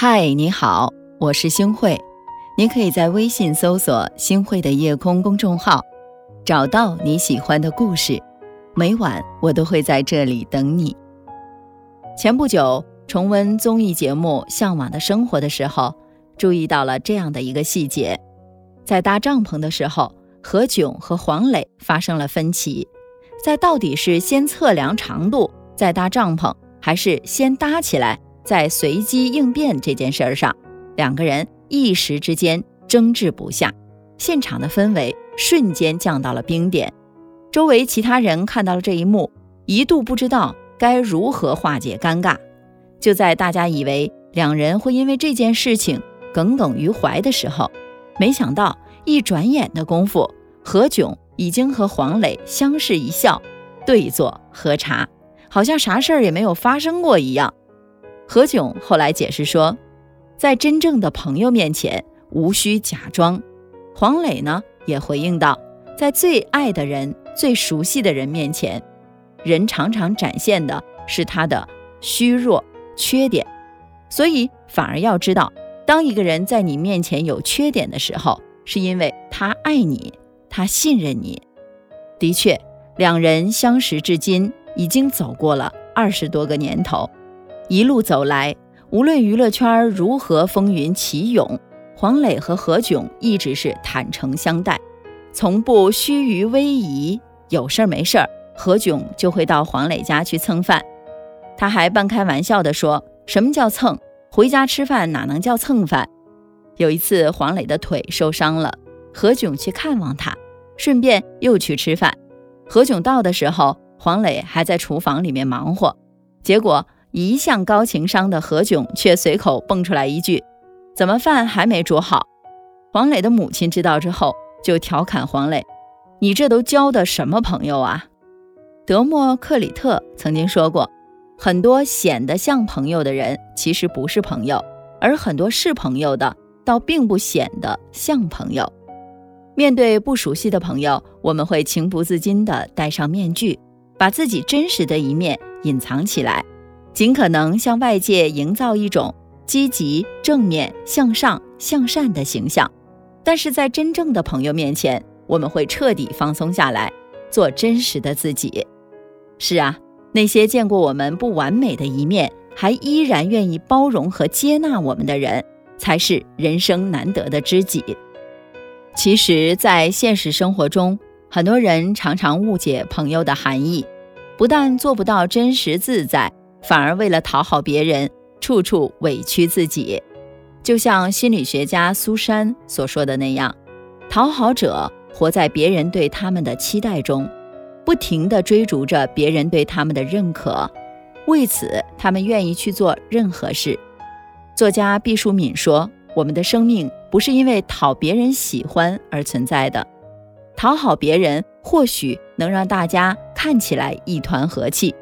嗨，你好，我是星慧。你可以在微信搜索“星慧的夜空”公众号，找到你喜欢的故事。每晚我都会在这里等你。前不久重温综艺节目《向往的生活》的时候，注意到了这样的一个细节：在搭帐篷的时候，何炅和黄磊发生了分歧，在到底是先测量长度再搭帐篷，还是先搭起来？在随机应变这件事儿上，两个人一时之间争执不下，现场的氛围瞬间降到了冰点。周围其他人看到了这一幕，一度不知道该如何化解尴尬。就在大家以为两人会因为这件事情耿耿于怀的时候，没想到一转眼的功夫，何炅已经和黄磊相视一笑，对坐喝茶，好像啥事儿也没有发生过一样。何炅后来解释说，在真正的朋友面前无需假装。黄磊呢也回应道，在最爱的人、最熟悉的人面前，人常常展现的是他的虚弱、缺点。所以反而要知道，当一个人在你面前有缺点的时候，是因为他爱你，他信任你。的确，两人相识至今已经走过了二十多个年头。一路走来，无论娱乐圈如何风云起涌，黄磊和何炅一直是坦诚相待，从不虚于威仪。有事儿没事儿，何炅就会到黄磊家去蹭饭。他还半开玩笑地说：“什么叫蹭？回家吃饭哪能叫蹭饭？”有一次，黄磊的腿受伤了，何炅去看望他，顺便又去吃饭。何炅到的时候，黄磊还在厨房里面忙活，结果。一向高情商的何炅却随口蹦出来一句：“怎么饭还没煮好？”黄磊的母亲知道之后，就调侃黄磊：“你这都交的什么朋友啊？”德莫克里特曾经说过：“很多显得像朋友的人，其实不是朋友；而很多是朋友的，倒并不显得像朋友。”面对不熟悉的朋友，我们会情不自禁地戴上面具，把自己真实的一面隐藏起来。尽可能向外界营造一种积极、正面、向上、向善的形象，但是在真正的朋友面前，我们会彻底放松下来，做真实的自己。是啊，那些见过我们不完美的一面，还依然愿意包容和接纳我们的人，才是人生难得的知己。其实，在现实生活中，很多人常常误解朋友的含义，不但做不到真实自在。反而为了讨好别人，处处委屈自己，就像心理学家苏珊所说的那样，讨好者活在别人对他们的期待中，不停地追逐着别人对他们的认可，为此他们愿意去做任何事。作家毕淑敏说：“我们的生命不是因为讨别人喜欢而存在的，讨好别人或许能让大家看起来一团和气。”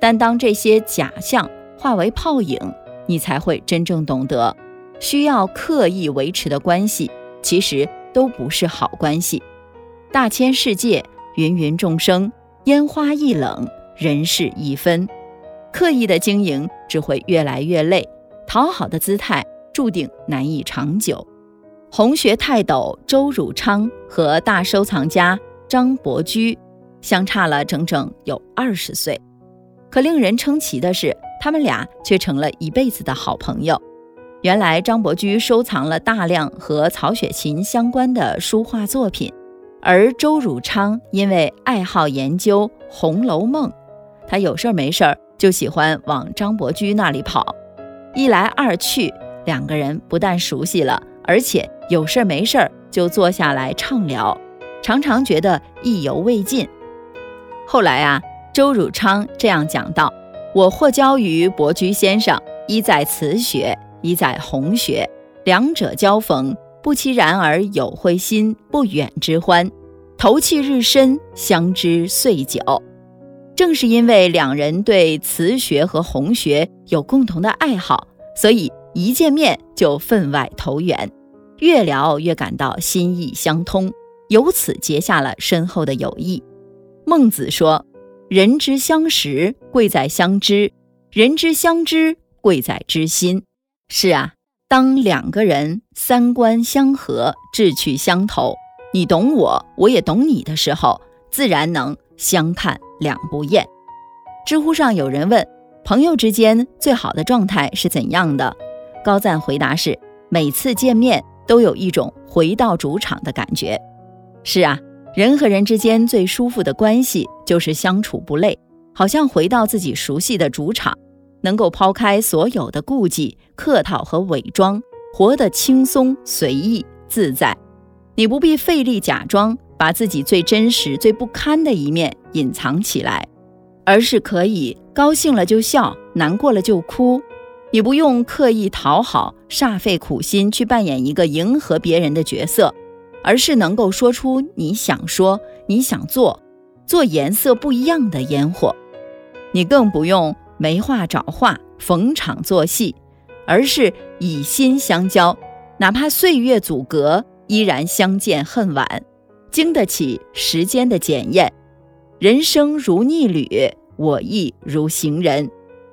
但当这些假象化为泡影，你才会真正懂得，需要刻意维持的关系，其实都不是好关系。大千世界，芸芸众生，烟花易冷，人事易分。刻意的经营只会越来越累，讨好的姿态注定难以长久。红学泰斗周汝昌和大收藏家张伯驹相差了整整有二十岁。可令人称奇的是，他们俩却成了一辈子的好朋友。原来张伯驹收藏了大量和曹雪芹相关的书画作品，而周汝昌因为爱好研究《红楼梦》，他有事儿没事儿就喜欢往张伯驹那里跑。一来二去，两个人不但熟悉了，而且有事儿没事儿就坐下来畅聊，常常觉得意犹未尽。后来啊。周汝昌这样讲道：“我获教于伯驹先生，一在词学，一在红学，两者交逢，不期然而有会心，不远之欢，投契日深，相知岁久。正是因为两人对词学和红学有共同的爱好，所以一见面就分外投缘，越聊越感到心意相通，由此结下了深厚的友谊。”孟子说。人之相识，贵在相知；人之相知，贵在知心。是啊，当两个人三观相合、志趣相投，你懂我，我也懂你的时候，自然能相看两不厌。知乎上有人问，朋友之间最好的状态是怎样的？高赞回答是：每次见面都有一种回到主场的感觉。是啊，人和人之间最舒服的关系就是相处不累，好像回到自己熟悉的主场。能够抛开所有的顾忌、客套和伪装，活得轻松、随意、自在。你不必费力假装，把自己最真实、最不堪的一面隐藏起来，而是可以高兴了就笑，难过了就哭。你不用刻意讨好、煞费苦心去扮演一个迎合别人的角色，而是能够说出你想说、你想做，做颜色不一样的烟火。你更不用。没话找话，逢场作戏，而是以心相交，哪怕岁月阻隔，依然相见恨晚，经得起时间的检验。人生如逆旅，我亦如行人。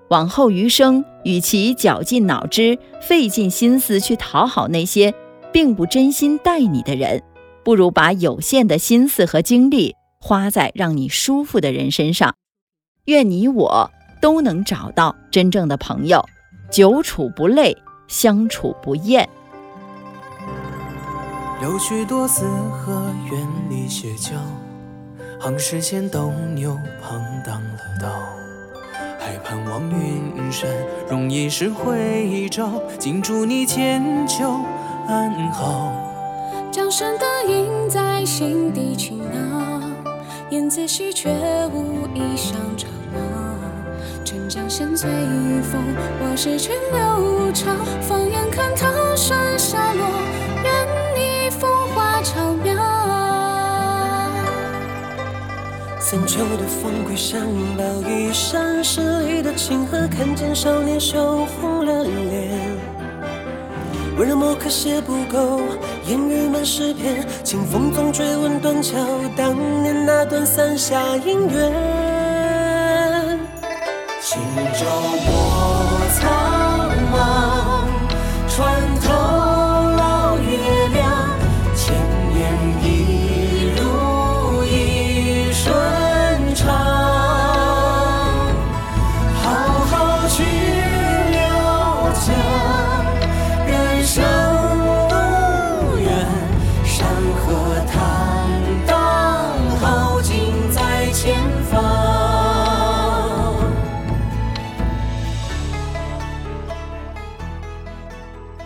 往后余生，与其绞尽脑汁、费尽心思去讨好那些并不真心待你的人，不如把有限的心思和精力花在让你舒服的人身上。愿你我。都能找到真正的朋友，久处不累，相处不厌。有许多四合院里歇脚，行市间斗牛旁当了道，还盼望云山容一时回照，尽祝你千秋安好。江山的印在心底轻挠，燕子戏却无意上场。春江仙醉风，我是去流潮。放眼看桃顺下落，愿你风华超妙。三秋的风归山抱一山十里的清河，看见少年羞红了脸。温柔墨客写不够，烟雨满诗篇。清风总追问断桥，当年那段伞下姻缘。轻舟过草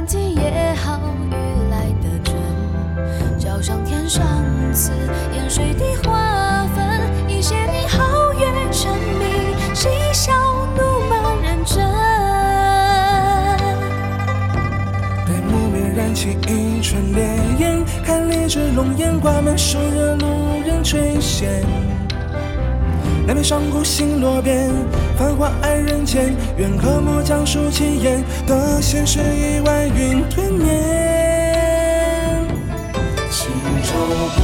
关机也好，雨来得准。桥上天上次，烟水的花粉，一些你皓月沉迷，嬉笑怒骂认真。对木棉燃起一串烈焰，看烈日龙颜挂满暑热，路人垂涎。南边上孤星落边，繁华爱人间。愿和睦讲述奇言，得现实亿万云吞灭。轻舟。